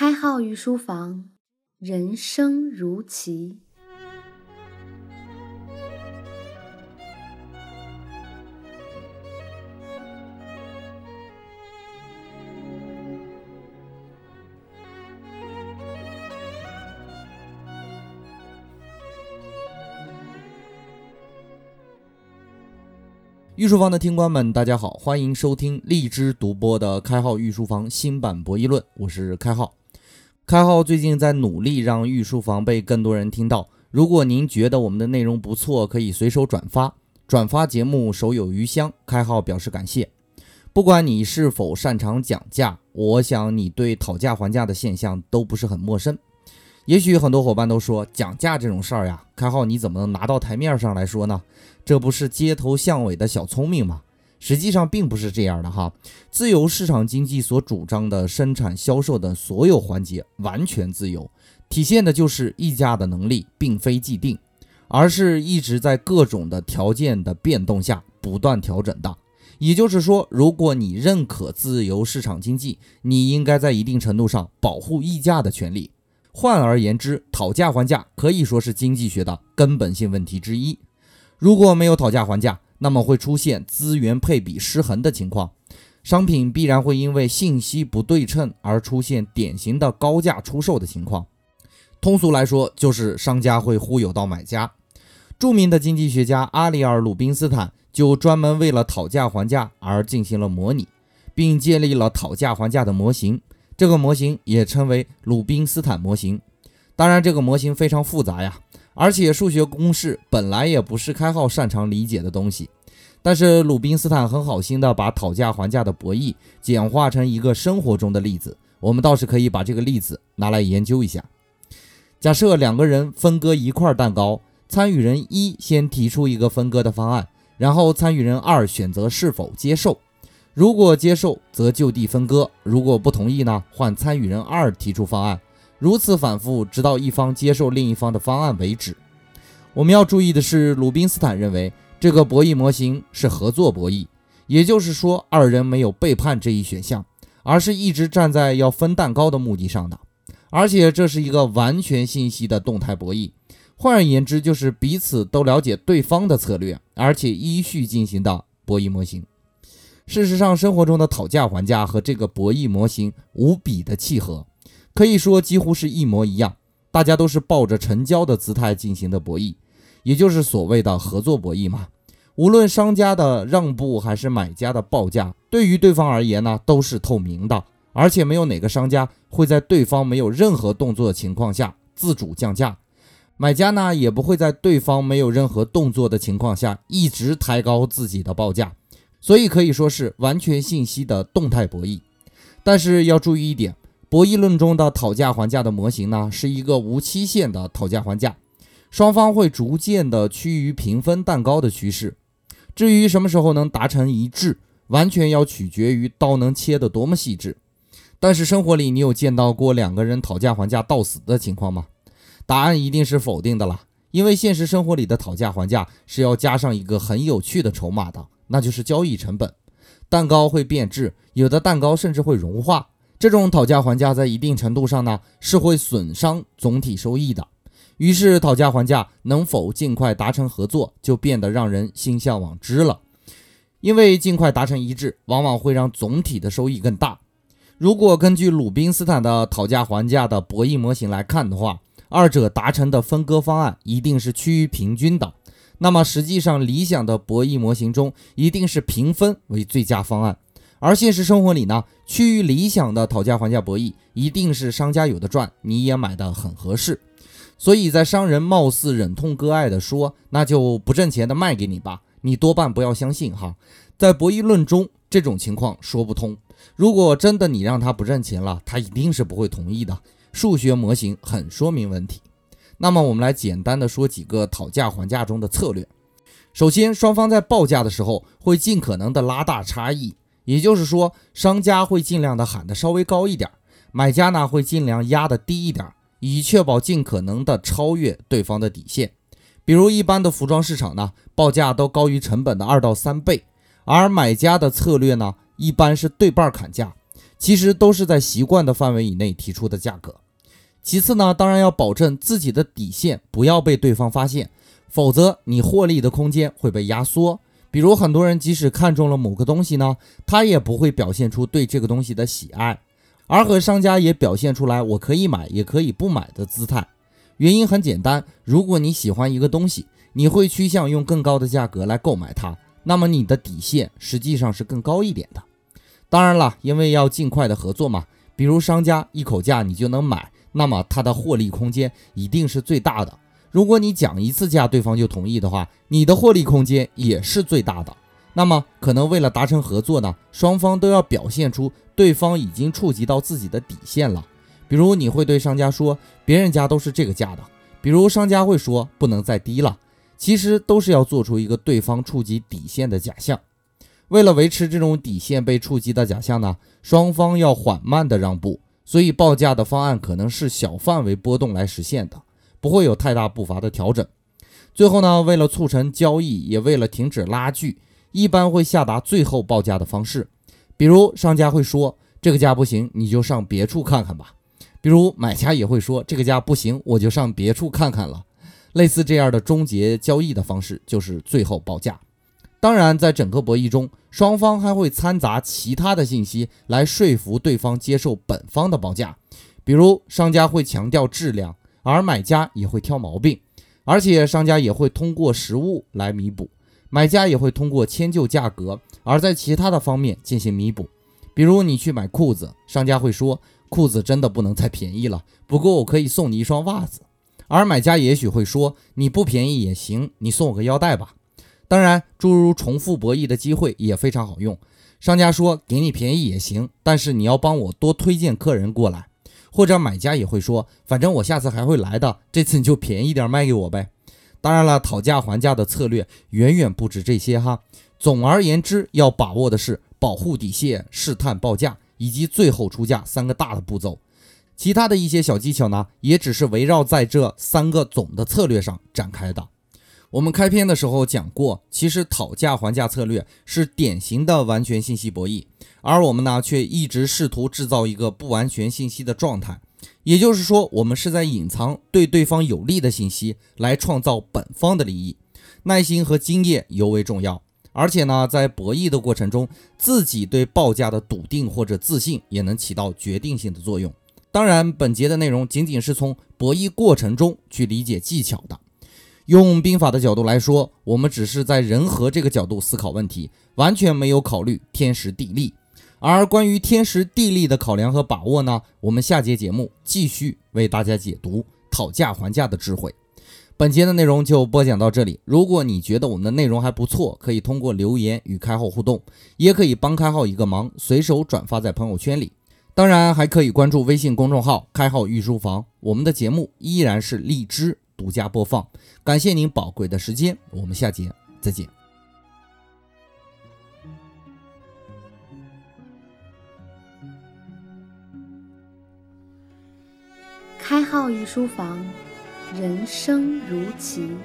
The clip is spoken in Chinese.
开号御书房，人生如棋。御书房的听官们，大家好，欢迎收听荔枝独播的开号御书房新版博弈论，我是开号。开号最近在努力让御书房被更多人听到。如果您觉得我们的内容不错，可以随手转发，转发节目手有余香。开号表示感谢。不管你是否擅长讲价，我想你对讨价还价的现象都不是很陌生。也许很多伙伴都说讲价这种事儿呀，开号你怎么能拿到台面上来说呢？这不是街头巷尾的小聪明吗？实际上并不是这样的哈。自由市场经济所主张的生产、销售的所有环节完全自由，体现的就是议价的能力并非既定，而是一直在各种的条件的变动下不断调整的。也就是说，如果你认可自由市场经济，你应该在一定程度上保护议价的权利。换而言之，讨价还价可以说是经济学的根本性问题之一。如果没有讨价还价，那么会出现资源配比失衡的情况，商品必然会因为信息不对称而出现典型的高价出售的情况。通俗来说，就是商家会忽悠到买家。著名的经济学家阿里尔·鲁宾斯坦就专门为了讨价还价而进行了模拟，并建立了讨价还价的模型。这个模型也称为鲁宾斯坦模型。当然，这个模型非常复杂呀，而且数学公式本来也不是开号擅长理解的东西。但是鲁宾斯坦很好心的把讨价还价的博弈简化成一个生活中的例子，我们倒是可以把这个例子拿来研究一下。假设两个人分割一块蛋糕，参与人一先提出一个分割的方案，然后参与人二选择是否接受。如果接受，则就地分割；如果不同意呢，换参与人二提出方案。如此反复，直到一方接受另一方的方案为止。我们要注意的是，鲁宾斯坦认为这个博弈模型是合作博弈，也就是说，二人没有背叛这一选项，而是一直站在要分蛋糕的目的上的。而且这是一个完全信息的动态博弈，换而言之，就是彼此都了解对方的策略，而且依序进行的博弈模型。事实上，生活中的讨价还价和这个博弈模型无比的契合。可以说几乎是一模一样，大家都是抱着成交的姿态进行的博弈，也就是所谓的合作博弈嘛。无论商家的让步还是买家的报价，对于对方而言呢，都是透明的，而且没有哪个商家会在对方没有任何动作的情况下自主降价，买家呢也不会在对方没有任何动作的情况下一直抬高自己的报价，所以可以说是完全信息的动态博弈。但是要注意一点。博弈论中的讨价还价的模型呢，是一个无期限的讨价还价，双方会逐渐的趋于平分蛋糕的趋势。至于什么时候能达成一致，完全要取决于刀能切得多么细致。但是生活里，你有见到过两个人讨价还价到死的情况吗？答案一定是否定的啦，因为现实生活里的讨价还价是要加上一个很有趣的筹码的，那就是交易成本。蛋糕会变质，有的蛋糕甚至会融化。这种讨价还价在一定程度上呢，是会损伤总体收益的。于是，讨价还价能否尽快达成合作，就变得让人心向往之了。因为尽快达成一致，往往会让总体的收益更大。如果根据鲁宾斯坦的讨价还价的博弈模型来看的话，二者达成的分割方案一定是趋于平均的。那么，实际上理想的博弈模型中，一定是平分为最佳方案。而现实生活里呢，趋于理想的讨价还价博弈，一定是商家有的赚，你也买的很合适。所以在商人貌似忍痛割爱的说，那就不挣钱的卖给你吧，你多半不要相信哈。在博弈论中，这种情况说不通。如果真的你让他不挣钱了，他一定是不会同意的。数学模型很说明问题。那么我们来简单的说几个讨价还价中的策略。首先，双方在报价的时候会尽可能的拉大差异。也就是说，商家会尽量的喊的稍微高一点，买家呢会尽量压的低一点，以确保尽可能的超越对方的底线。比如一般的服装市场呢，报价都高于成本的二到三倍，而买家的策略呢，一般是对半砍价，其实都是在习惯的范围以内提出的价格。其次呢，当然要保证自己的底线不要被对方发现，否则你获利的空间会被压缩。比如很多人即使看中了某个东西呢，他也不会表现出对这个东西的喜爱，而和商家也表现出来我可以买也可以不买的姿态。原因很简单，如果你喜欢一个东西，你会趋向用更高的价格来购买它，那么你的底线实际上是更高一点的。当然了，因为要尽快的合作嘛，比如商家一口价你就能买，那么它的获利空间一定是最大的。如果你讲一次价，对方就同意的话，你的获利空间也是最大的。那么可能为了达成合作呢，双方都要表现出对方已经触及到自己的底线了。比如你会对商家说，别人家都是这个价的；比如商家会说不能再低了。其实都是要做出一个对方触及底线的假象。为了维持这种底线被触及的假象呢，双方要缓慢的让步，所以报价的方案可能是小范围波动来实现的。不会有太大步伐的调整。最后呢，为了促成交易，也为了停止拉锯，一般会下达最后报价的方式。比如商家会说这个价不行，你就上别处看看吧。比如买家也会说这个价不行，我就上别处看看了。类似这样的终结交易的方式就是最后报价。当然，在整个博弈中，双方还会掺杂其他的信息来说服对方接受本方的报价。比如商家会强调质量。而买家也会挑毛病，而且商家也会通过实物来弥补，买家也会通过迁就价格，而在其他的方面进行弥补。比如你去买裤子，商家会说裤子真的不能再便宜了，不过我可以送你一双袜子。而买家也许会说你不便宜也行，你送我个腰带吧。当然，诸如重复博弈的机会也非常好用。商家说给你便宜也行，但是你要帮我多推荐客人过来。或者买家也会说，反正我下次还会来的，这次你就便宜点卖给我呗。当然了，讨价还价的策略远远不止这些哈。总而言之，要把握的是保护底线、试探报价以及最后出价三个大的步骤。其他的一些小技巧呢，也只是围绕在这三个总的策略上展开的。我们开篇的时候讲过，其实讨价还价策略是典型的完全信息博弈，而我们呢却一直试图制造一个不完全信息的状态，也就是说，我们是在隐藏对对方有利的信息，来创造本方的利益。耐心和经验尤为重要，而且呢，在博弈的过程中，自己对报价的笃定或者自信也能起到决定性的作用。当然，本节的内容仅仅是从博弈过程中去理解技巧的。用兵法的角度来说，我们只是在人和这个角度思考问题，完全没有考虑天时地利。而关于天时地利的考量和把握呢，我们下节节目继续为大家解读讨价还价的智慧。本节的内容就播讲到这里。如果你觉得我们的内容还不错，可以通过留言与开号互动，也可以帮开号一个忙，随手转发在朋友圈里。当然，还可以关注微信公众号“开号御书房”，我们的节目依然是荔枝。独家播放，感谢您宝贵的时间，我们下节再见。开号御书房，人生如棋。